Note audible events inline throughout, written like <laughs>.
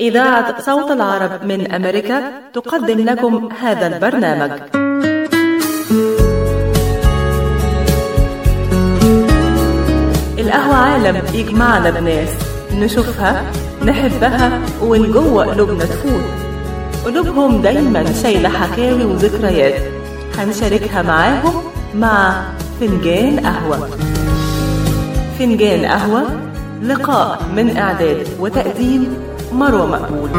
إذاعة صوت العرب من أمريكا تقدم لكم هذا البرنامج. القهوة عالم يجمعنا بناس نشوفها نحبها ومن جوه قلوبنا تفوت. قلوبهم دايما شايلة حكاوي وذكريات. هنشاركها معاهم مع فنجان قهوة. فنجان قهوة لقاء من إعداد وتقديم مروة مقبول.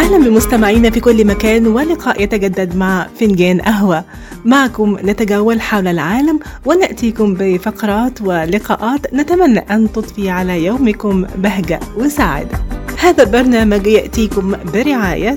أهلا بمستمعينا في كل مكان ولقاء يتجدد مع فنجان قهوة. معكم نتجول حول العالم ونأتيكم بفقرات ولقاءات نتمنى أن تضفي على يومكم بهجة وسعادة. هذا البرنامج يأتيكم برعاية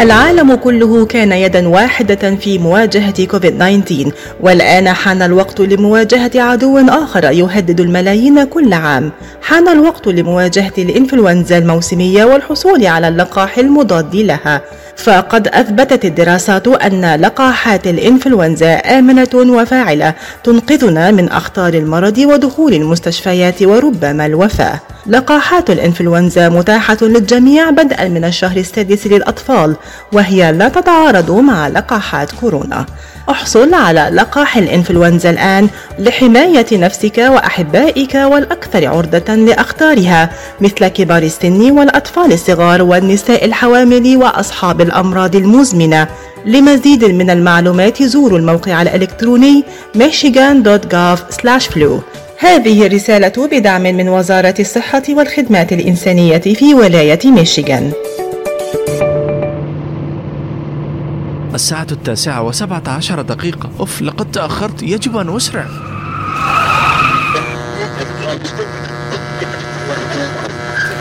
العالم كله كان يدا واحدة في مواجهة كوفيد 19 والآن حان الوقت لمواجهة عدو آخر يهدد الملايين كل عام. حان الوقت لمواجهة الإنفلونزا الموسمية والحصول على اللقاح المضاد لها. فقد أثبتت الدراسات أن لقاحات الإنفلونزا آمنة وفاعلة تنقذنا من أخطار المرض ودخول المستشفيات وربما الوفاة. لقاحات الإنفلونزا متاحة للجميع بدءا من الشهر السادس للأطفال وهي لا تتعارض مع لقاحات كورونا. أحصل على لقاح الإنفلونزا الآن لحماية نفسك وأحبائك والأكثر عرضة لأخطارها مثل كبار السن والأطفال الصغار والنساء الحوامل وأصحاب الأمراض المزمنة. لمزيد من المعلومات زوروا الموقع الإلكتروني michigan.gov/flu هذه الرسالة بدعم من وزارة الصحة والخدمات الإنسانية في ولاية ميشيغان. الساعة التاسعة وسبعة عشر دقيقة أوف لقد تأخرت يجب أن أسرع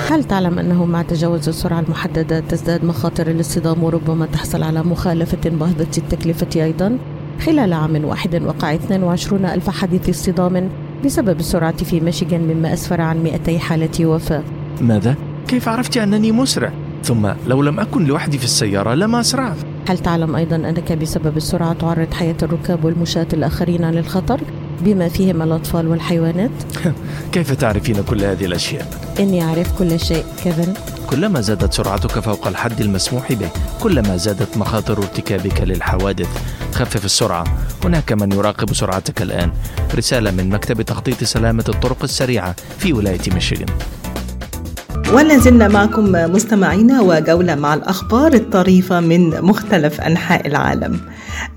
هل تعلم أنه مع تجاوز السرعة المحددة تزداد مخاطر الاصطدام وربما تحصل على مخالفة باهظة التكلفة أيضا؟ خلال عام واحد وقع 22 ألف حادث اصطدام بسبب السرعة في ميشيغان مما أسفر عن 200 حالة وفاة ماذا؟ كيف عرفت أنني مسرع؟ ثم لو لم أكن لوحدي في السيارة لما أسرعت هل تعلم أيضا أنك بسبب السرعة تعرض حياة الركاب والمشاة الآخرين للخطر بما فيهم الأطفال والحيوانات؟ <laughs> كيف تعرفين كل هذه الأشياء؟ إني أعرف كل شيء كيفن؟ كلما زادت سرعتك فوق الحد المسموح به كلما زادت مخاطر ارتكابك للحوادث. خفف السرعة. هناك من يراقب سرعتك الآن. رسالة من مكتب تخطيط سلامة الطرق السريعة في ولاية ميشيغان. ولا زلنا معكم مستمعينا وجولة مع الأخبار الطريفة من مختلف أنحاء العالم.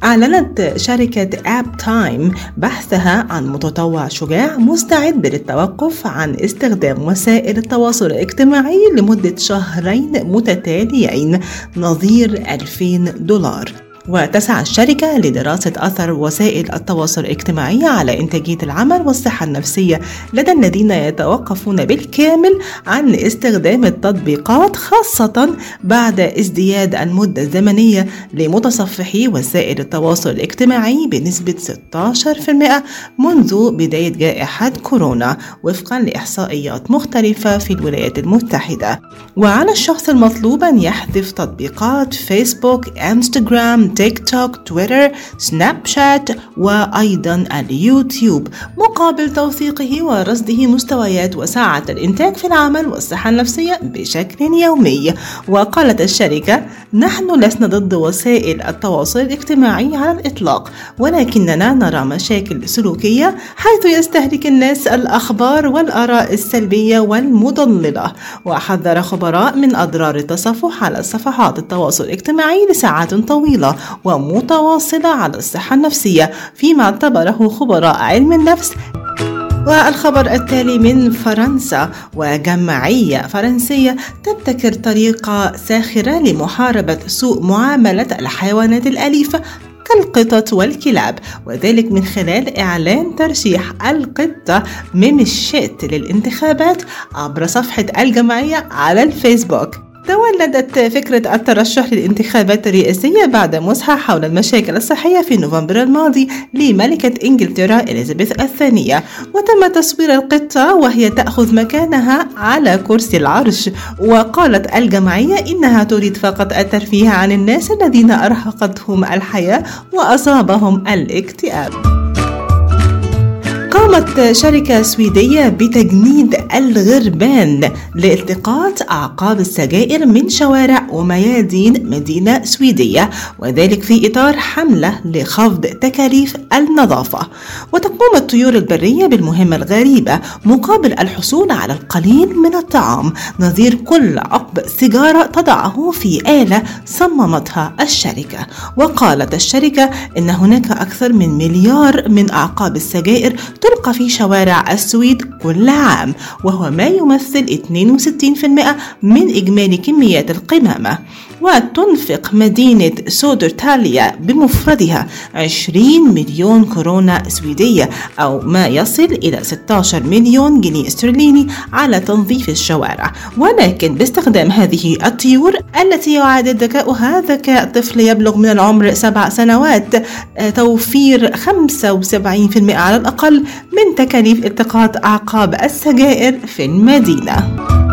أعلنت شركة آب تايم بحثها عن متطوع شجاع مستعد للتوقف عن استخدام وسائل التواصل الاجتماعي لمدة شهرين متتاليين. نظير 2000 دولار. وتسعى الشركة لدراسة أثر وسائل التواصل الاجتماعي على إنتاجية العمل والصحة النفسية. لدى الذين يتوقفون بالكامل عن استخدام التطبيقات خاصة بعد ازدياد المدة الزمنية لمتصفحي وسائل التواصل الاجتماعي بنسبة 16% منذ بداية جائحة كورونا وفقا لإحصائيات مختلفة في الولايات المتحدة. وعلى الشخص المطلوب أن يحذف تطبيقات فيسبوك، انستغرام، تيك توك تويتر سناب شات وأيضا اليوتيوب. مقابل توثيقه ورصده مستويات وساعة الإنتاج في العمل والصحة النفسية بشكل يومي. وقالت الشركة نحن لسنا ضد وسائل التواصل الاجتماعي على الإطلاق ولكننا نرى مشاكل سلوكية حيث يستهلك الناس الأخبار والآراء السلبية والمضللة. وحذر خبراء من أضرار التصفح على صفحات التواصل الاجتماعي لساعات طويلة. ومتواصلة على الصحة النفسية فيما اعتبره خبراء علم النفس. والخبر التالي من فرنسا وجمعية فرنسية تبتكر طريقة ساخرة لمحاربة سوء معاملة الحيوانات الأليفة كالقطط والكلاب وذلك من خلال إعلان ترشيح القطة ميمشيت للانتخابات عبر صفحة الجمعية على الفيسبوك. تولدت فكرة الترشح للانتخابات الرئاسية بعد مسحة حول المشاكل الصحية في نوفمبر الماضي لملكة إنجلترا إليزابيث الثانية. وتم تصوير القطة وهي تأخذ مكانها على كرسي العرش. وقالت الجمعية إنها تريد فقط الترفيه عن الناس الذين أرهقتهم الحياة وأصابهم الاكتئاب. قامت شركة سويدية بتجنيد الغربان لالتقاط أعقاب السجائر من شوارع وميادين مدينة سويدية وذلك في إطار حملة لخفض تكاليف النظافة. وتقوم الطيور البرية بالمهمة الغريبة مقابل الحصول على القليل من الطعام. نظير كل عقب سيجارة تضعه في آلة صممتها الشركة. وقالت الشركة إن هناك أكثر من مليار من أعقاب السجائر تلقى في شوارع السويد كل عام وهو ما يمثل 62% من إجمالي كميات القمامة. وتنفق مدينة سودرتاليا بمفردها 20 مليون كورونا سويدية أو ما يصل إلى 16 مليون جنيه استرليني على تنظيف الشوارع. ولكن باستخدام هذه الطيور التي يعادل ذكاؤها ذكاء طفل يبلغ من العمر سبع سنوات توفير 75% على الأقل من تكاليف التقاط أعقاب السجائر في المدينة.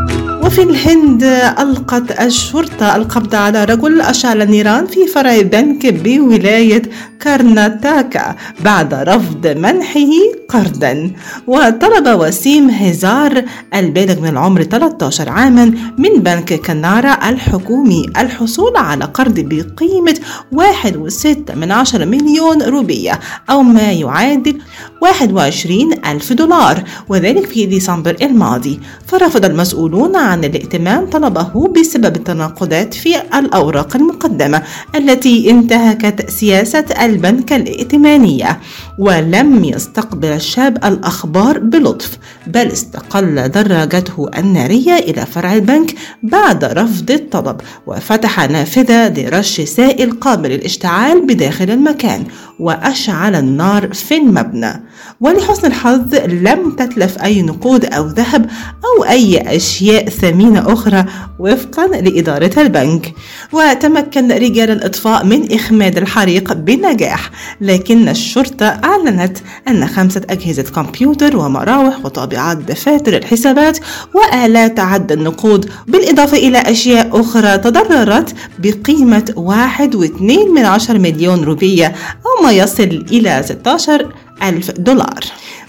وفي الهند ألقت الشرطة القبض على رجل أشعل النيران في فرع بنك بولاية كارناتاكا بعد رفض منحه قرضا. وطلب وسيم هزار البالغ من العمر 13 عاما من بنك كنارا الحكومي. الحصول على قرض بقيمة 1.6 من عشر مليون روبية أو ما يعادل 21 ألف دولار. وذلك في ديسمبر الماضي. فرفض المسؤولون عن الائتمان طلبه بسبب التناقضات في الأوراق المقدمة التي انتهكت سياسة البنك الائتمانية ولم يستقبل الشاب الأخبار بلطف بل استقل دراجته النارية إلى فرع البنك بعد رفض الطلب وفتح نافذة لرش سائل قابل للاشتعال بداخل المكان وأشعل النار في المبنى. ولحسن الحظ لم تتلف أي نقود أو ذهب أو أي أشياء ثمينة أخرى وفقا لإدارة البنك. وتمكن رجال الإطفاء من إخماد الحريق بنجاح لكن الشرطة أعلنت أن خمسة أجهزة كمبيوتر ومراوح وطابعات دفاتر الحسابات وآلات عد النقود بالإضافة إلى أشياء أخرى تضررت بقيمة واحد واثنين من عشر مليون روبية أو ما يصل إلى 16 ألف دولار.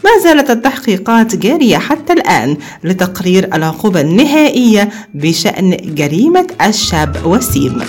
ما زالت التحقيقات جارية حتى الآن لتقرير العقوبة النهائية بشأن جريمة الشاب وسيم.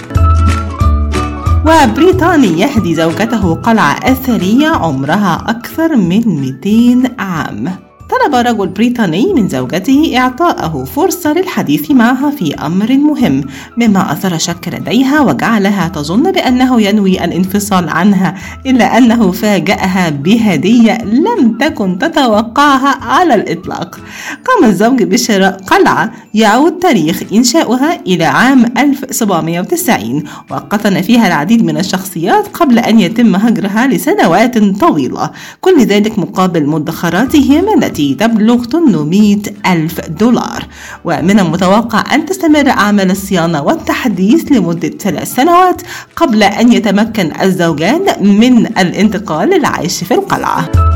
وبريطاني يهدي زوجته قلعة أثرية عمرها أكثر من 200 عام. طلب رجل بريطاني من زوجته إعطاءه فرصة للحديث معها في أمر مهم مما أثار شك لديها وجعلها تظن بأنه ينوي الانفصال عنها إلا أنه فاجأها بهدية لم تكن تتوقعها على الإطلاق. قام الزوج بشراء قلعة يعود تاريخ إنشاؤها إلى عام 1790 وقطن فيها العديد من الشخصيات قبل أن يتم هجرها لسنوات طويلة كل ذلك مقابل مدخراتهم التي التي تبلغ 800 ألف دولار. ومن المتوقع أن تستمر أعمال الصيانة والتحديث لمدة ثلاث سنوات قبل أن يتمكن الزوجان من الانتقال للعيش في القلعة.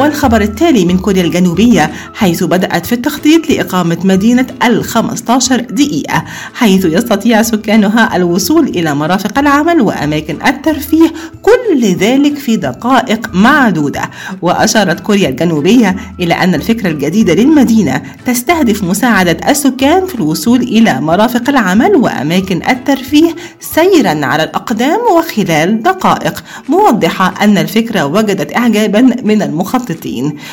والخبر التالي من كوريا الجنوبية حيث بدأت في التخطيط لإقامة مدينة ال 15 دقيقة حيث يستطيع سكانها الوصول إلى مرافق العمل وأماكن الترفيه كل ذلك في دقائق معدودة. وأشارت كوريا الجنوبية إلى أن الفكرة الجديدة للمدينة تستهدف مساعدة السكان في الوصول إلى مرافق العمل وأماكن الترفيه سيرا على الأقدام وخلال دقائق موضحة أن الفكرة وجدت إعجابا من المخططين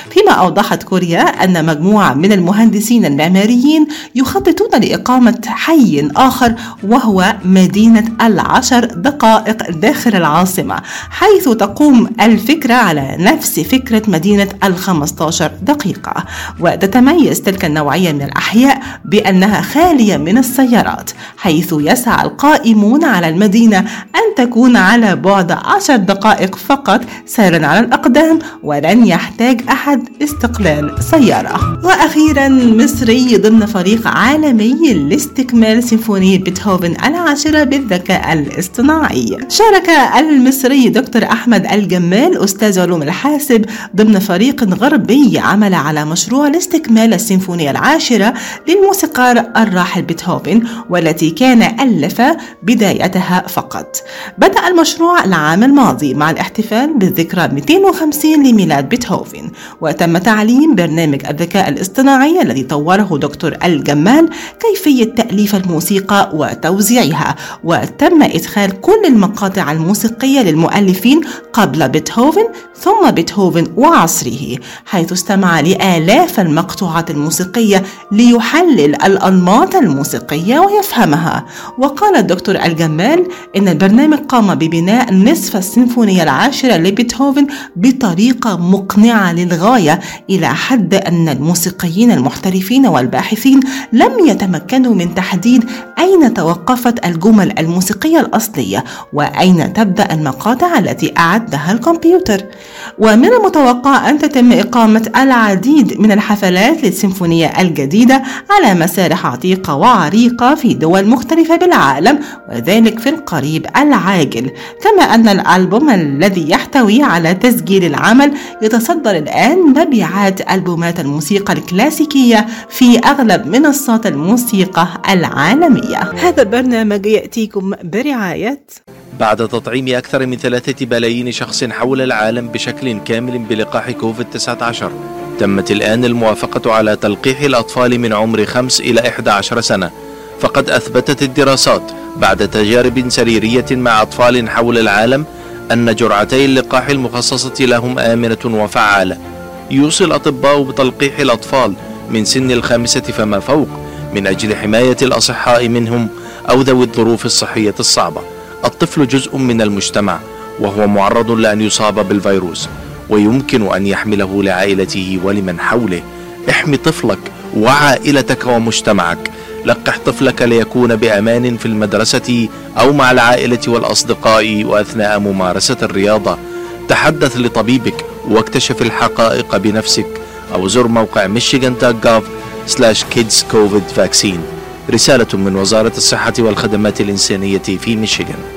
فيما أوضحت كوريا أن مجموعة من المهندسين المعماريين يخططون لإقامة حي آخر وهو مدينة العشر دقائق داخل العاصمة حيث تقوم الفكرة على نفس فكرة مدينة الخمستاشر دقيقة. وتتميز تلك النوعية من الأحياء بأنها خالية من السيارات حيث يسعى القائمون على المدينة أن تكون على بعد عشر دقائق فقط سيرا على الأقدام ولن يحتاج أحد استقلال سيارة. وأخيرا مصري ضمن فريق عالمي لاستكمال سيمفونية بيتهوفن العاشرة بالذكاء الاصطناعي. شارك المصري دكتور أحمد الجمال أستاذ علوم الحاسب ضمن فريق غربي عمل على مشروع لاستكمال السيمفونية العاشرة للموسيقار الراحل بيتهوفن والتي كان ألف بدايتها فقط. بدأ المشروع العام الماضي مع الاحتفال بالذكرى 250 لميلاد بيتهوفن. وتم تعليم برنامج الذكاء الاصطناعي الذي طوره دكتور الجمال كيفية تأليف الموسيقى وتوزيعها. وتم إدخال كل المقاطع الموسيقية للمؤلفين قبل بيتهوفن ثم بيتهوفن وعصره حيث استمع لآلاف المقطوعات الموسيقية ليحلل الأنماط الموسيقية ويفهمها. وقال الدكتور الجمال إن البرنامج قام ببناء نصف السيمفونية العاشرة لبيتهوفن بطريقة مقنعة. للغاية إلى حد أن الموسيقيين المحترفين والباحثين لم يتمكنوا من تحديد أين توقفت الجمل الموسيقية الأصلية وأين تبدأ المقاطع التي أعدها الكمبيوتر. ومن المتوقع أن تتم إقامة العديد من الحفلات للسيمفونية الجديدة على مسارح عتيقة وعريقة في دول مختلفة بالعالم وذلك في القريب العاجل. كما أن الألبوم الذي يحتوي على تسجيل العمل يتصدر الآن مبيعات ألبومات الموسيقى الكلاسيكية في أغلب منصات الموسيقى العالمية. هذا البرنامج يأتيكم برعاية بعد تطعيم أكثر من ثلاثة بلايين شخص حول العالم بشكل كامل بلقاح كوفيد-19 تمت الآن الموافقة على تلقيح الأطفال من عمر 5 إلى 11 سنة. فقد أثبتت الدراسات بعد تجارب سريرية مع أطفال حول العالم أن جرعتي اللقاح المخصصة لهم آمنة وفعالة. يوصي الأطباء بتلقيح الأطفال من سن الخامسة فما فوق من أجل حماية الأصحاء منهم أو ذوي الظروف الصحية الصعبة. الطفل جزء من المجتمع وهو معرض لأن يصاب بالفيروس ويمكن أن يحمله لعائلته ولمن حوله. احمي طفلك وعائلتك ومجتمعك. لقح طفلك ليكون بأمان في المدرسة أو مع العائلة والأصدقاء وأثناء ممارسة الرياضة. تحدث لطبيبك واكتشف الحقائق بنفسك. أو زر موقع michigan.gov slash kids covid vaccine. رسالة من وزارة الصحة والخدمات الإنسانية في ميشيغان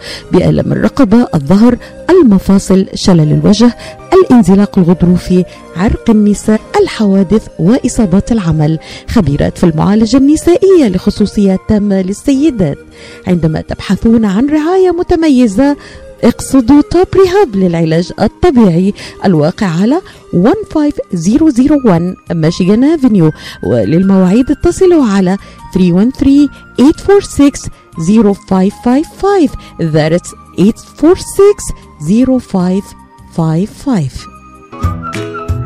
بألم الرقبة الظهر المفاصل شلل الوجه الانزلاق الغضروفي عرق النساء الحوادث وإصابات العمل. خبيرات في المعالجة النسائية لخصوصيات تامة للسيدات. عندما تبحثون عن رعاية متميزة اقصدوا توب ريهاب للعلاج الطبيعي الواقع على 15001 ميشيغان افنيو. وللمواعيد اتصلوا على 313 846 0555 that's 846 0555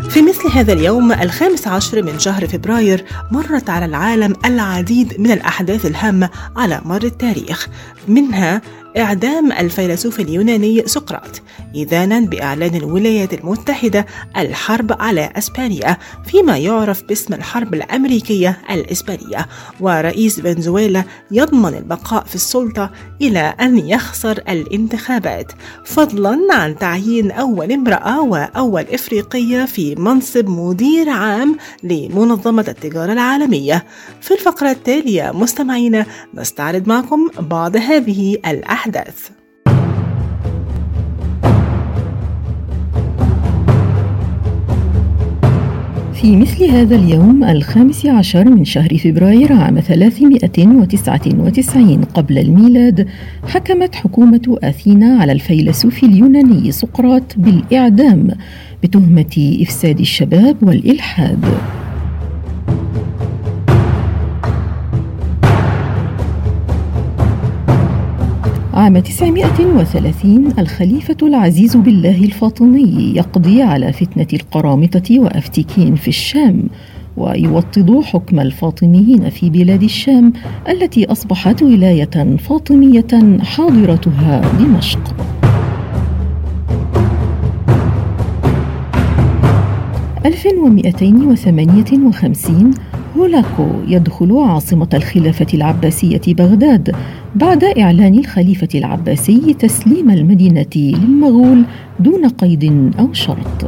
في مثل هذا اليوم الخامس عشر من شهر فبراير مرت على العالم العديد من الأحداث الهامة على مر التاريخ. منها إعدام الفيلسوف اليوناني سقراط إذانا بإعلان الولايات المتحدة الحرب على أسبانيا فيما يعرف باسم الحرب الأمريكية الإسبانية. ورئيس فنزويلا يضمن البقاء في السلطة إلى أن يخسر الانتخابات فضلا عن تعيين أول امرأة وأول إفريقية في منصب مدير عام لمنظمة التجارة العالمية. في الفقرة التالية مستمعينا نستعرض معكم بعض هذه الأحداث. الأحداث. في مثل هذا اليوم الخامس عشر من شهر فبراير عام 399 قبل الميلاد حكمت حكومة أثينا على الفيلسوف اليوناني سقراط بالإعدام بتهمة إفساد الشباب والإلحاد. عام 930 الخليفة العزيز بالله الفاطمي يقضي على فتنة القرامطة وأفتيكين في الشام ويوطد حكم الفاطميين في بلاد الشام التي أصبحت ولاية فاطمية حاضرتها دمشق. ألف ومئتين وثمانية وخمسين هولاكو يدخل عاصمة الخلافة العباسية بغداد بعد إعلان الخليفة العباسي تسليم المدينة للمغول دون قيد أو شرط.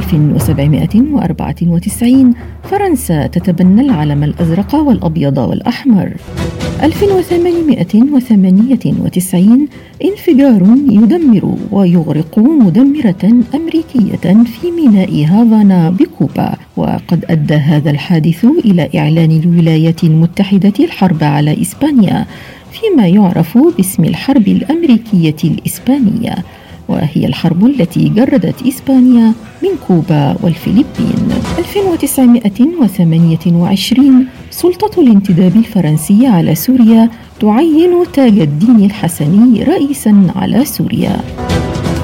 1794 فرنسا تتبنى العلم الأزرق والأبيض والأحمر. 1898 انفجار يدمر ويغرق مدمرة أمريكية في ميناء هافانا بكوبا. وقد أدى هذا الحادث إلى إعلان الولايات المتحدة الحرب على إسبانيا فيما يعرف باسم الحرب الأمريكية الإسبانية. وهي الحرب التي جردت إسبانيا من كوبا والفلبين. 1928 سلطة الانتداب الفرنسي على سوريا تعين تاج الدين الحسني رئيسا على سوريا.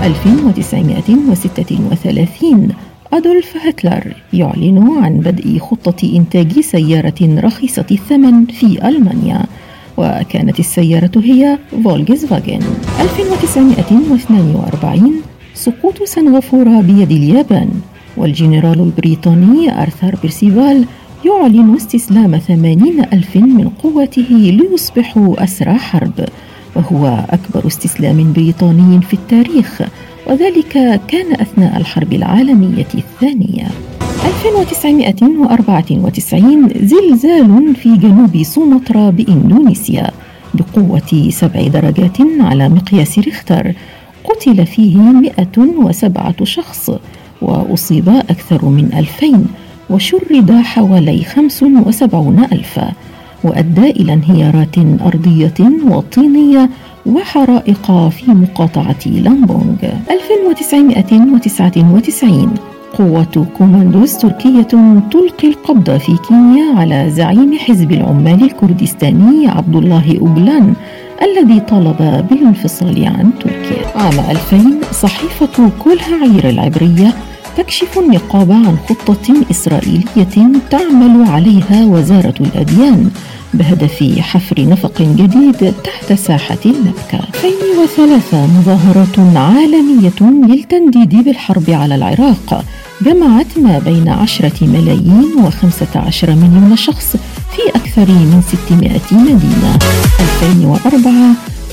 1936 أدولف هتلر يعلن عن بدء خطة إنتاج سيارة رخيصة الثمن في ألمانيا. وكانت السيارة هي فولكس فاجن 1942 سقوط سنغافورة بيد اليابان. والجنرال البريطاني أرثر بيرسيفال يعلن استسلام ثمانين ألف من قوته ليصبحوا أسرى حرب. وهو أكبر استسلام بريطاني في التاريخ وذلك كان أثناء الحرب العالمية الثانية. 1994 زلزال في جنوب سومطرة بإندونيسيا بقوة سبع درجات على مقياس ريختر. قتل فيه 107 شخص وأصيب أكثر من ألفين وشرد حوالي 75 ألفا وأدى إلى انهيارات أرضية وطينية وحرائق في مقاطعة لامبونغ. 1999 قوة كوماندوز تركية تلقي القبض في كينيا على زعيم حزب العمال الكردستاني عبد الله أوجلان الذي طالب بالانفصال عن تركيا عام 2000 صحيفة كول هاعير العبرية تكشف النقاب عن خطة إسرائيلية تعمل عليها وزارة الأديان بهدف حفر نفق جديد تحت ساحة المكة. 2003 مظاهرات عالمية للتنديد بالحرب على العراق جمعت ما بين عشرة ملايين وخمسة عشر مليون شخص في أكثر من 600 مدينة. 2004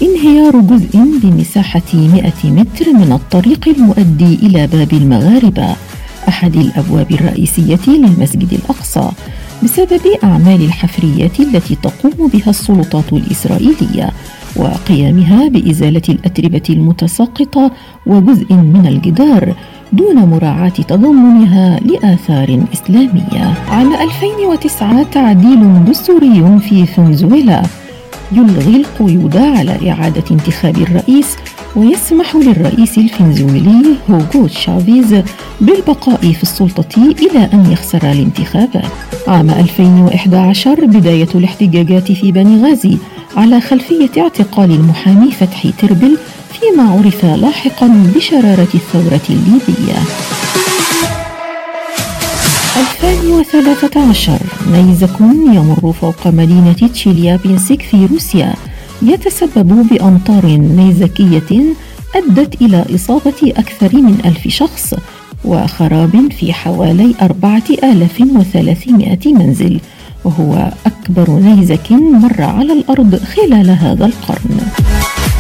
انهيار جزء بمساحة 100 متر من الطريق المؤدي إلى باب المغاربة أحد الأبواب الرئيسية للمسجد الأقصى بسبب أعمال الحفريات التي تقوم بها السلطات الإسرائيلية وقيامها بإزالة الأتربة المتساقطة وجزء من الجدار. دون مراعاة تضمنها لآثار إسلامية. عام 2009 تعديل دستوري في فنزويلا يلغي القيود على إعادة انتخاب الرئيس ويسمح للرئيس الفنزويلي هوغو تشافيز بالبقاء في السلطة إلى أن يخسر الانتخابات. عام 2011 بداية الاحتجاجات في بنغازي على خلفية اعتقال المحامي فتحي تربل فيما عرف لاحقا بشرارة الثورة الليبية. 2013 نيزك يمر فوق مدينة تشيليابينسك في روسيا. يتسبب بأمطار نيزكية أدت إلى إصابة أكثر من ألف شخص وخراب في حوالي 4300 منزل. وهو أكبر نيزك مر على الأرض خلال هذا القرن.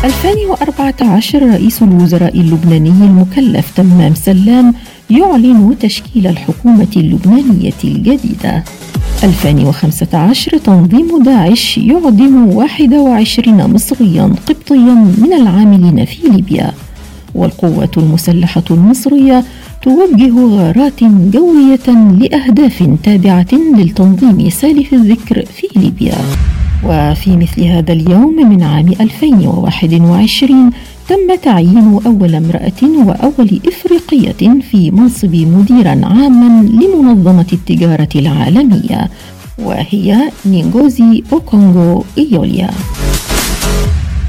2014 رئيس الوزراء اللبناني المكلف تمام سلام يعلن تشكيل الحكومة اللبنانية الجديدة. 2015 تنظيم داعش يعدم 21 مصريا قبطيا من العاملين في ليبيا. والقوات المسلحة المصرية توجه غارات جوية لأهداف تابعة للتنظيم سالف الذكر في ليبيا. وفي مثل هذا اليوم من عام 2021 تم تعيين أول امرأة وأول إفريقية في منصب مديرا عاما لمنظمة التجارة العالمية وهي نينغوزي أوكونغو إيوليا.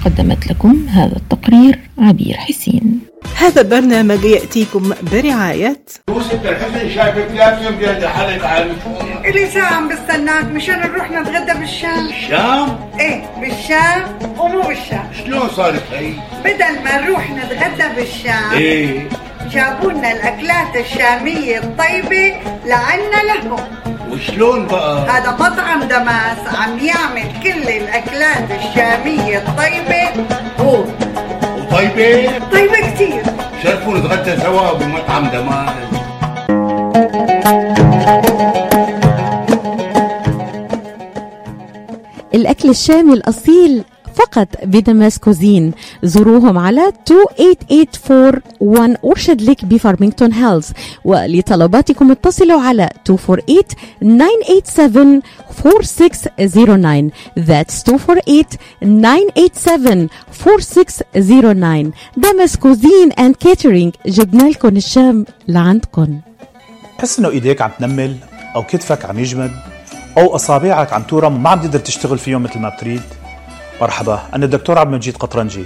قدمت لكم هذا التقرير عبير حسين. هذا البرنامج يأتيكم برعاية يوسف الحسن شايفك لابسه بيد حالك عن إلي ساعة عم بستناك. مشان نروح نتغدى بالشام. الشام إيه بالشام ومو بالشام. شلون صارت هي؟ بدل ما نروح نتغدى بالشام إيه. جابوا لنا الأكلات الشامية الطيبة لعنا لهم. وشلون بقى؟ هذا مطعم دمس عم يعمل كل الأكلات الشامية الطيبة. هو وطيبة؟ طيبة كتير شرفوا نتغدى سوا بمطعم دمس الأكل الشامي الأصيل فقط بدمس Cuisine. زوروهم على 28841 Orchard Lake بفارمينغتون هيلز. ولطلباتكم اتصلوا على 248-987-4609 That's 248-987-4609 دمس Cuisine and Catering جبنا لكم الشام لعندكم. تحس إنه إيديك عم تنمل أو كتفك عم يجمد أو أصابعك عم تورم وما عم تقدر تشتغل فيهم مثل ما بتريد. مرحبا أنا الدكتور عبد المجيد قطرنجي.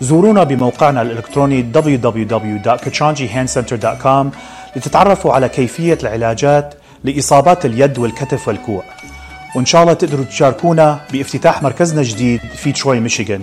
زورونا بموقعنا الإلكتروني www.kachanjihandcenter.com لتتعرفوا على كيفية العلاجات لإصابات اليد والكتف والكوع. وإن شاء الله تقدروا تشاركونا بافتتاح مركزنا الجديد في تروي ميشيغان.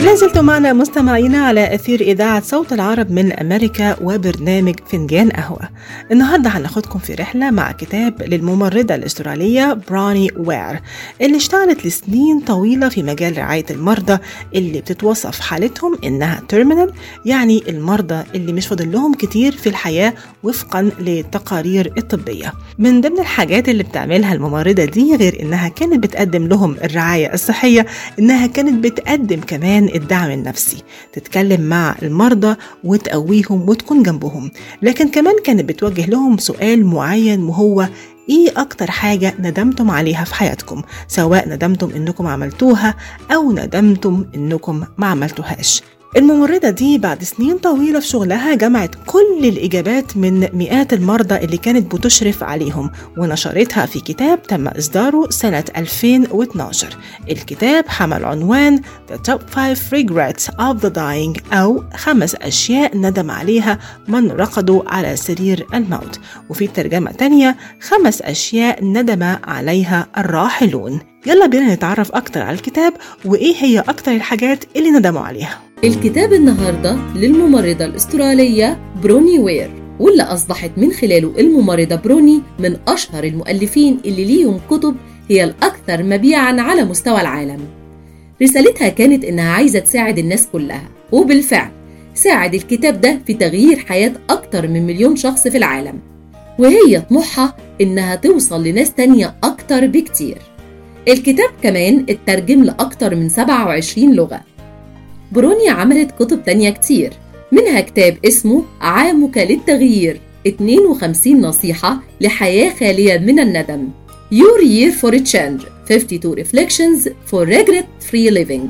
لازلتم معنا مستمعينا على أثير إذاعة صوت العرب من أمريكا وبرنامج فنجان قهوة. النهاردة هناخدكم في رحلة مع كتاب للممرضة الأسترالية بروني وير اللي اشتغلت لسنين طويلة في مجال رعاية المرضى اللي بتتوصف حالتهم إنها terminal يعني المرضى اللي مش فاضل لهم كتير في الحياة وفقا للتقارير الطبية. من ضمن الحاجات اللي بتعملها الممرضة دي غير إنها كانت بتقدم لهم الرعاية الصحية إنها كانت بتقدم كمان الدعم النفسي. تتكلم مع المرضى وتقويهم وتكون جنبهم. لكن كمان كانت بتوجه لهم سؤال معين وهو إيه أكتر حاجة ندمتم عليها في حياتكم؟ سواء ندمتم إنكم عملتوها أو ندمتم إنكم ما عملتوهاش. الممرضة دي بعد سنين طويلة في شغلها جمعت كل الإجابات من مئات المرضى اللي كانت بتشرف عليهم ونشرتها في كتاب تم إصداره سنة 2012 الكتاب حمل عنوان The Top 5 Regrets of the Dying أو خمس أشياء ندم عليها من رقدوا على سرير الموت. وفي ترجمة تانية خمس أشياء ندم عليها الراحلون. يلا بينا نتعرف أكتر على الكتاب وإيه هي أكتر الحاجات اللي ندموا عليها. الكتاب النهاردة للممرضة الأسترالية بروني وير واللي أصبحت من خلاله الممرضة بروني من أشهر المؤلفين اللي ليهم كتب هي الأكثر مبيعا على مستوى العالم. رسالتها كانت إنها عايزة تساعد الناس كلها وبالفعل ساعد الكتاب ده في تغيير حياة أكتر من مليون شخص في العالم. وهي طموحها إنها توصل لناس تانية أكتر بكتير. الكتاب كمان اترجم لأكتر من 27 لغة بروني عملت كتب تانية كتير. منها كتاب اسمه عامك للتغيير. 52 نصيحة لحياة خالية من الندم. Your Year for a Change. 52 Reflections for Regret Free Living.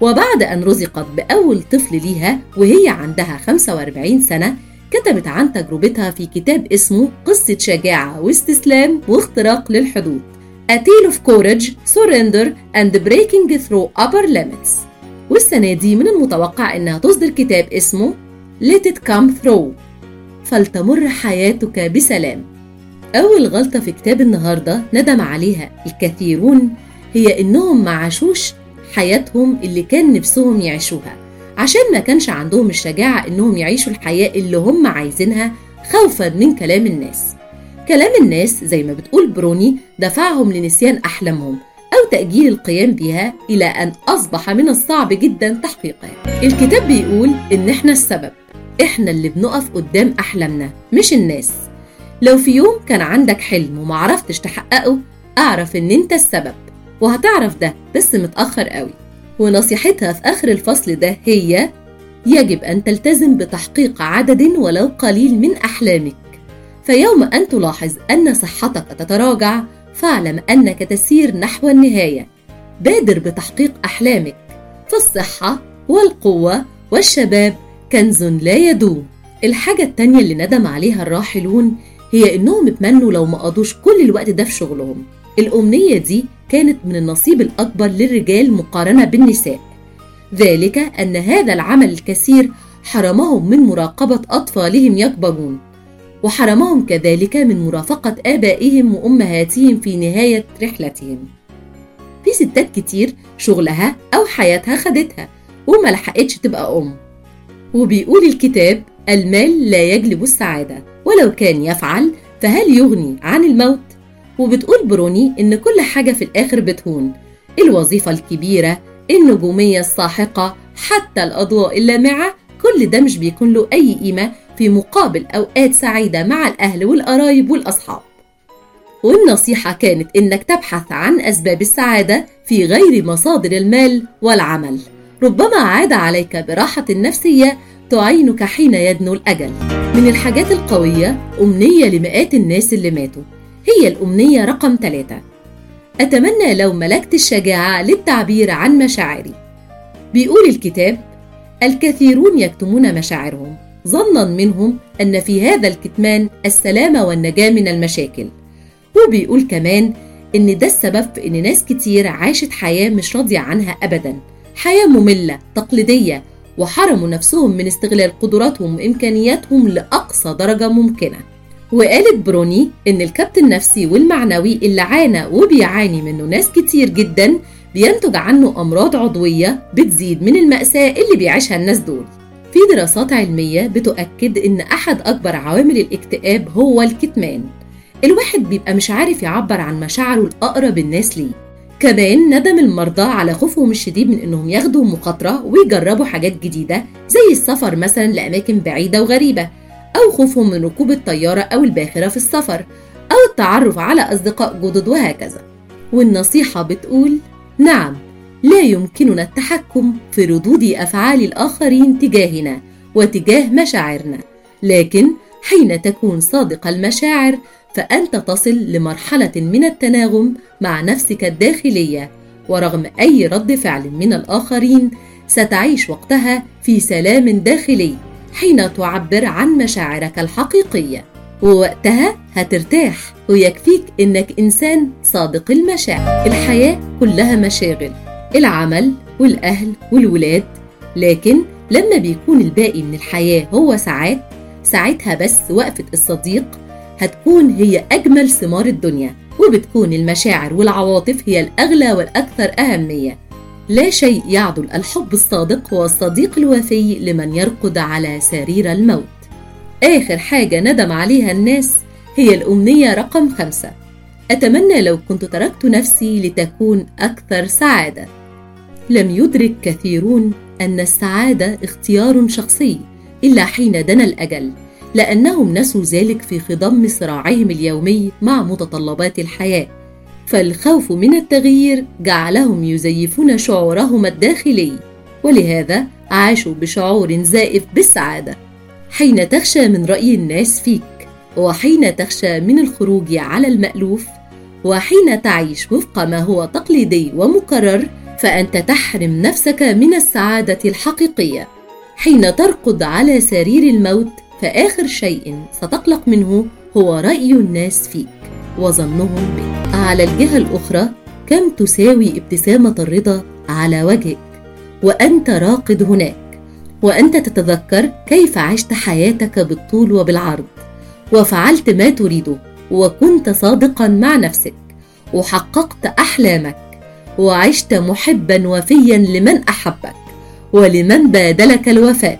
وبعد أن رزقت بأول طفل ليها وهي عندها 45 سنة كتبت عن تجربتها في كتاب اسمه قصة شجاعة واستسلام واختراق للحدود. A Tale of Courage, Surrender and Breaking Through Upper Limits. والسنة دي من المتوقع إنها تصدر كتاب اسمه Let It Come Through. فلتمر حياتك بسلام. أول غلطة في كتاب النهاردة ندم عليها الكثيرون هي إنهم ما عاشوش حياتهم اللي كان نفسهم يعيشوها. عشان ما كانش عندهم الشجاعة إنهم يعيشوا الحياة اللي هم عايزينها خوفا من كلام الناس. كلام الناس زي ما بتقول بروني دفعهم لنسيان أحلامهم. أو تأجيل القيام بها إلى أن أصبح من الصعب جدا تحقيقها. الكتاب بيقول إن إحنا السبب. إحنا اللي بنقف قدام أحلامنا مش الناس. لو في يوم كان عندك حلم ومعرفتش تحققه أعرف إن أنت السبب. وهتعرف ده بس متأخر قوي. ونصيحتها في آخر الفصل ده هي يجب أن تلتزم بتحقيق عدد ولو قليل من أحلامك. فيوم أن تلاحظ أن صحتك تتراجع فاعلم أنك تسير نحو النهاية. بادر بتحقيق أحلامك. فالصحة والقوة والشباب كنز لا يدوم. الحاجة التانية اللي ندم عليها الراحلون هي إنهم اتمنوا لو ما قضوش كل الوقت ده في شغلهم. الأمنية دي كانت من النصيب الأكبر للرجال مقارنة بالنساء. ذلك أن هذا العمل الكثير حرمهم من مراقبة أطفالهم يكبرون. وحرمهم كذلك من مرافقة آبائهم وأمهاتهم في نهاية رحلتهم. في ستات كتير شغلها أو حياتها خدتها وما لحقتش تبقى أم. وبيقول الكتاب المال لا يجلب السعادة ولو كان يفعل فهل يغني عن الموت؟ وبتقول بروني إن كل حاجة في الآخر بتهون. الوظيفة الكبيرة النجومية الساحقة حتى الأضواء اللامعة كل ده مش بيكون له أي قيمة في مقابل أوقات سعيدة مع الأهل والقرايب والأصحاب. والنصيحة كانت إنك تبحث عن أسباب السعادة في غير مصادر المال والعمل. ربما عاد عليك براحة نفسية تعينك حين يدنو الأجل. من الحاجات القوية أمنية لمئات الناس اللي ماتوا. هي الأمنية رقم ثلاثة. أتمنى لو ملكت الشجاعة للتعبير عن مشاعري. بيقول الكتاب الكثيرون يكتمون مشاعرهم. ظنا منهم أن في هذا الكتمان السلامة والنجاة من المشاكل. وبيقول كمان إن ده السبب في إن ناس كتير عاشت حياة مش راضية عنها أبدا. حياة مملة تقليدية وحرموا نفسهم من استغلال قدراتهم وإمكانياتهم لأقصى درجة ممكنة. وقالت بروني إن الكبت النفسي والمعنوي اللي عانى وبيعاني منه ناس كتير جدا بينتج عنه أمراض عضوية بتزيد من المأساة اللي بيعيشها الناس دول. في دراسات علمية بتؤكد إن أحد أكبر عوامل الاكتئاب هو الكتمان. الواحد بيبقى مش عارف يعبر عن مشاعره الأقرب الناس ليه. كمان ندم المرضى على خوفهم الشديد من إنهم ياخدوا مخاطرة ويجربوا حاجات جديدة زي السفر مثلا لأماكن بعيدة وغريبة أو خوفهم من ركوب الطيارة أو الباخرة في السفر أو التعرف على أصدقاء جدد وهكذا. والنصيحة بتقول نعم لا يمكننا التحكم في ردود أفعال الآخرين تجاهنا وتجاه مشاعرنا. لكن حين تكون صادق المشاعر فأنت تصل لمرحلة من التناغم مع نفسك الداخلية. ورغم أي رد فعل من الآخرين ستعيش وقتها في سلام داخلي حين تعبر عن مشاعرك الحقيقية. ووقتها هترتاح ويكفيك إنك إنسان صادق المشاعر. الحياة كلها مشاغل. العمل والأهل والولاد لكن لما بيكون الباقي من الحياة هو ساعات ساعتها بس وقفة الصديق هتكون هي أجمل ثمار الدنيا وبتكون المشاعر والعواطف هي الأغلى والأكثر أهمية. لا شيء يعدل الحب الصادق والصديق الوفي لمن يرقد على سرير الموت. آخر حاجة ندم عليها الناس هي الأمنية رقم خمسة. أتمنى لو كنت تركت نفسي لتكون أكثر سعادة. لم يدرك كثيرون أن السعادة اختيار شخصي إلا حين دنا الأجل لأنهم نسوا ذلك في خضم صراعهم اليومي مع متطلبات الحياة. فالخوف من التغيير جعلهم يزيفون شعورهم الداخلي ولهذا عاشوا بشعور زائف بالسعادة. حين تخشى من رأي الناس فيك وحين تخشى من الخروج على المألوف وحين تعيش وفق ما هو تقليدي ومكرر فأنت تحرم نفسك من السعادة الحقيقية. حين ترقد على سرير الموت فآخر شيء ستقلق منه هو رأي الناس فيك وظنهم بك. على الجهة الأخرى كم تساوي ابتسامة الرضا على وجهك؟ وأنت راقد هناك. وأنت تتذكر كيف عشت حياتك بالطول وبالعرض. وفعلت ما تريده وكنت صادقا مع نفسك. وحققت أحلامك. وعشت محبا وفيا لمن أحبك ولمن بادلك الوفاء.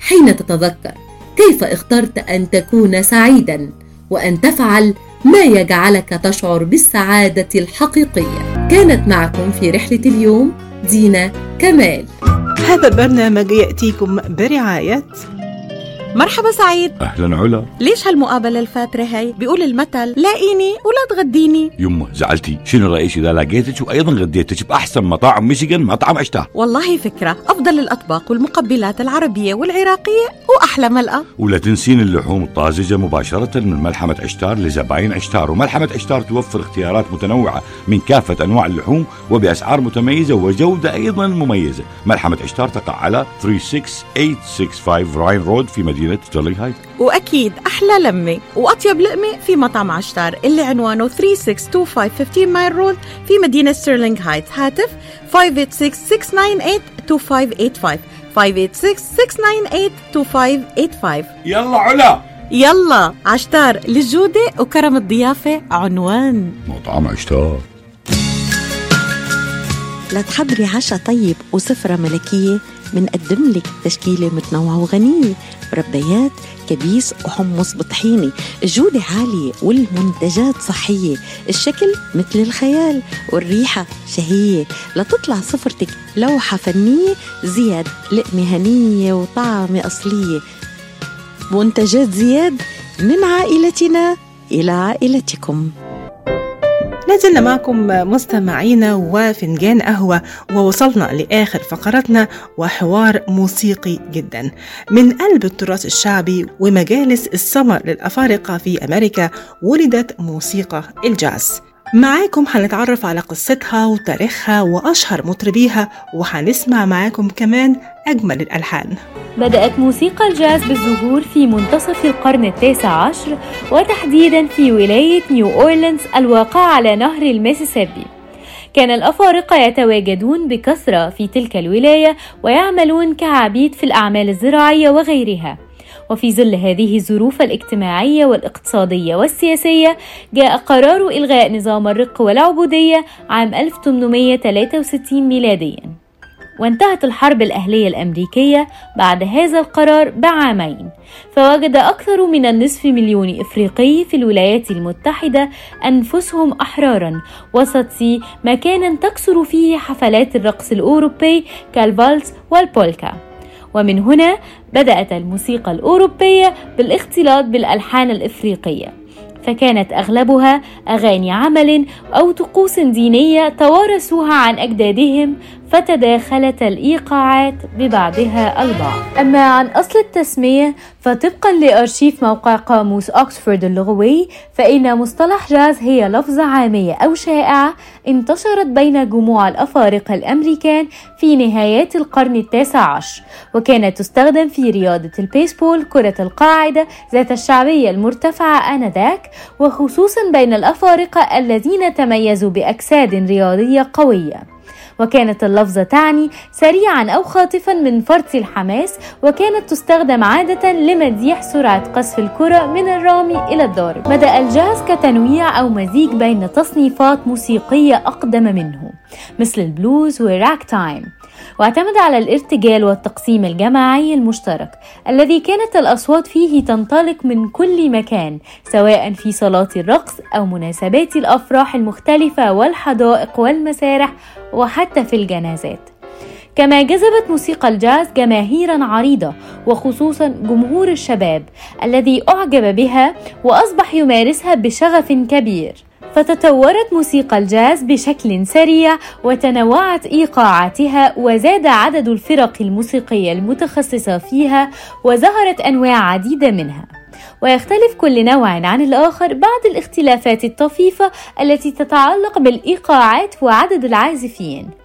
حين تتذكر كيف اخترت أن تكون سعيدا وأن تفعل ما يجعلك تشعر بالسعادة الحقيقية؟ كانت معكم في رحلة اليوم دينا كمال. هذا البرنامج يأتيكم برعاية مرحبا سعيد. أهلا علا. ليش هالمقابلة الفاترة هي؟ بيقول المثل لاقيني ولا تغديني. يمه زعلتي. شنو رأيك إذا لقيتك وأيضا غديتك بأحسن مطاعم ميشيغان مطعم اشتاه والله فكرة. أفضل الأطباق والمقبلات العربية والعراقية وأحلى ملقى ولا تنسين اللحوم الطازجة مباشرة من ملحمة عشتار لزباين عشتار. وملحمة عشتار توفر اختيارات متنوعة من كافة أنواع اللحوم وبأسعار متميزة وجودة أيضا مميزة. ملحمة عشتار تقع على 36865 Ryan Road في مدينة ستيرلينغ هايتس وأكيد أحلى لمة وأطيب لقمة في مطعم عشتار اللي عنوانه 3625 15 Mile Road في مدينة ستيرلينغ هايتس. هاتف 586-698-2585 586-698-2585 يلا علا. يلا عشتار للجودة وكرم الضيافة عنوان. مطعم عشتار. لتحضري عشاء طيب وسفرة ملكية منقدم لك تشكيلة متنوعة وغنية. مرتبات كبيس وحمص بطحيني الجودة عالية والمنتجات صحية. الشكل مثل الخيال والريحة شهية. لتطلع سفرتك لوحة فنية زياد لقمة هنية وطعمة أصلية. منتجات زياد من عائلتنا إلى عائلتكم. لازلنا معكم مستمعينا وفنجان قهوة ووصلنا لآخر فقرتنا وحوار موسيقي جدا. من قلب التراث الشعبي ومجالس السمر للأفارقة في أمريكا ولدت موسيقى الجاز. معاكم هنتعرف على قصتها وتاريخها وأشهر مطربيها وهنسمع معاكم كمان أجمل الألحان. بدأت موسيقى الجاز بالظهور في منتصف القرن التاسع عشر وتحديدا في ولاية نيو أورلينز الواقعة على نهر الميسيسيبي. كان الأفارقة يتواجدون بكثرة في تلك الولاية ويعملون كعبيد في الأعمال الزراعية وغيرها. وفي ظل هذه الظروف الاجتماعية والاقتصادية والسياسية جاء قرار إلغاء نظام الرق والعبودية عام 1863 ميلادياً. وانتهت الحرب الأهلية الأمريكية بعد هذا القرار بعامين. فوجد أكثر من النصف مليون إفريقي في الولايات المتحدة أنفسهم أحرارا وسط مكانا تكثر فيه حفلات الرقص الأوروبي كالفالس والبولكا. ومن هنا بدأت الموسيقى الأوروبية بالاختلاط بالألحان الإفريقية فكانت أغلبها أغاني عمل أو طقوس دينية توارثوها عن أجدادهم فتداخلت الإيقاعات ببعضها البعض. أما عن أصل التسمية فطبقا لأرشيف موقع قاموس أكسفورد اللغوي فإن مصطلح جاز هي لفظة عامية أو شائعة انتشرت بين جموع الأفارقة الأمريكان في نهايات القرن التاسع عشر وكانت تستخدم في رياضة البيسبول كرة القاعدة ذات الشعبية المرتفعة آنذاك وخصوصا بين الأفارقة الذين تميزوا بأجساد رياضية قوية. وكانت اللفظة تعني سريعا أو خاطفا من فرط الحماس وكانت تستخدم عادة لمديح سرعة قذف الكرة من الرامي إلى الضارب. بدأ الجاز كتنويع أو مزيج بين تصنيفات موسيقية أقدم منه مثل البلوز وال ragtime واعتمد على الارتجال والتقسيم الجماعي المشترك الذي كانت الأصوات فيه تنطلق من كل مكان سواء في صالات الرقص أو مناسبات الأفراح المختلفة والحدائق والمسارح وحتى في الجنازات. كما جذبت موسيقى الجاز جماهيرا عريضة وخصوصا جمهور الشباب الذي أعجب بها وأصبح يمارسها بشغف كبير. فتطورت موسيقى الجاز بشكل سريع وتنوعت إيقاعاتها وزاد عدد الفرق الموسيقية المتخصصة فيها وظهرت أنواع عديدة منها. ويختلف كل نوع عن الآخر بعض الاختلافات الطفيفة التي تتعلق بالإيقاعات وعدد العازفين.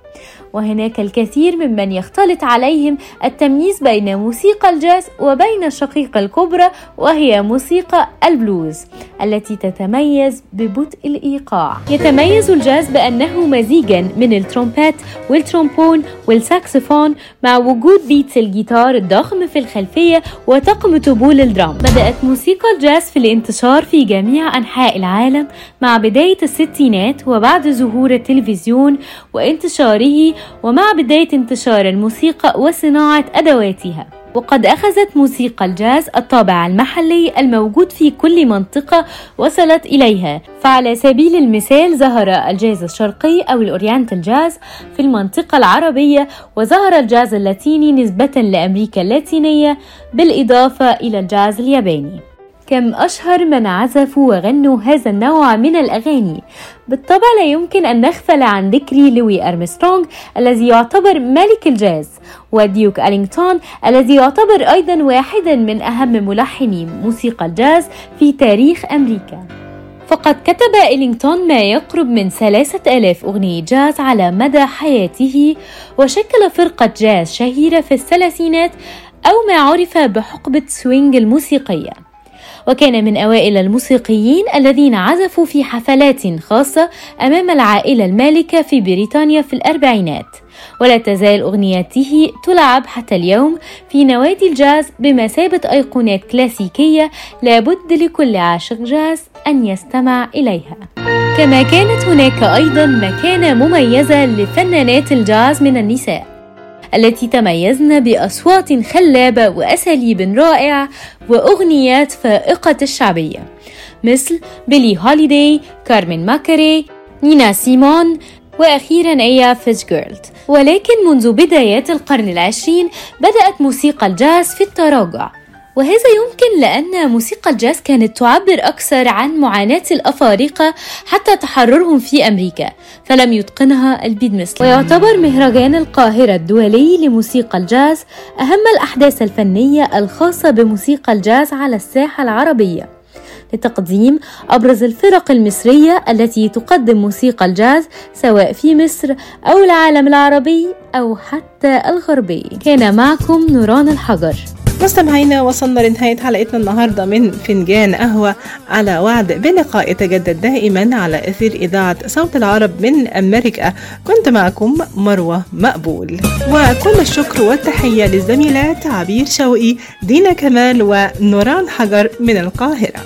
وهناك الكثير ممن يختلط عليهم التمييز بين موسيقى الجاز وبين الشقيقة الكبرى وهي موسيقى البلوز التي تتميز ببطء الإيقاع. يتميز الجاز بأنه مزيجا من الترومبات والترومبون والساكسفون مع وجود beats الجيتار الضخم في الخلفية وطقم طبول ال drum. بدأت موسيقى الجاز في الانتشار في جميع أنحاء العالم مع بداية الستينات وبعد ظهور التلفزيون وانتشاره ومع بداية انتشار الموسيقى وصناعة أدواتها. وقد أخذت موسيقى الجاز الطابع المحلي الموجود في كل منطقة وصلت إليها. فعلى سبيل المثال ظهر الجاز الشرقي أو ال Oriental Jazz في المنطقة العربية وظهر الجاز اللاتيني نسبة لأمريكا اللاتينية بالإضافة إلى الجاز الياباني. كم أشهر من عزفوا وغنوا هذا النوع من الأغاني. بالطبع لا يمكن أن نغفل عن ذكر لوي أرمسترونغ الذي يعتبر ملك الجاز وديوك إلينغتون الذي يعتبر أيضا واحدا من أهم ملحني موسيقى الجاز في تاريخ أمريكا. فقد كتب إلينغتون ما يقرب من ثلاثة ألاف أغنية جاز على مدى حياته وشكل فرقة جاز شهيرة في الثلاثينات أو ما عرف بحقبة swing الموسيقية. وكان من أوائل الموسيقيين الذين عزفوا في حفلات خاصة أمام العائلة المالكة في بريطانيا في الأربعينات. ولا تزال أغنياته تلعب حتى اليوم في نوادي الجاز بمثابة أيقونات كلاسيكية لابد لكل عاشق جاز أن يستمع إليها. كما كانت هناك أيضا مكانة مميزة لفنانات الجاز من النساء. التي تميزن بأصوات خلابة وأساليب رائعة وأغنيات فائقة الشعبية. مثل بيلي هوليداي، كارمن ماكراي، نينا سيمون وأخيرا إيلا فيتزجيرالد ولكن منذ بدايات القرن العشرين بدأت موسيقى الجاز في التراجع. وهذا يمكن لأن موسيقى الجاز كانت تعبر أكثر عن معاناة الأفارقة حتى تحررهم في أمريكا فلم يتقنها البيض مثل ويعتبر مهرجان القاهرة الدولي لموسيقى الجاز أهم الأحداث الفنية الخاصة بموسيقى الجاز على الساحة العربية. لتقديم أبرز الفرق المصرية التي تقدم موسيقى الجاز سواء في مصر أو العالم العربي أو حتى الغربي. كان معكم نوران الحجر. مستمعينا وصلنا لنهاية حلقتنا النهاردة من فنجان قهوة. على وعد بلقاء يتجدد دائما على أثير إذاعة صوت العرب من أمريكا. كنت معكم مروة مقبول. وكل الشكر والتحية للزميلات عبير شوقي دينا كمال ونوران حجر من القاهرة.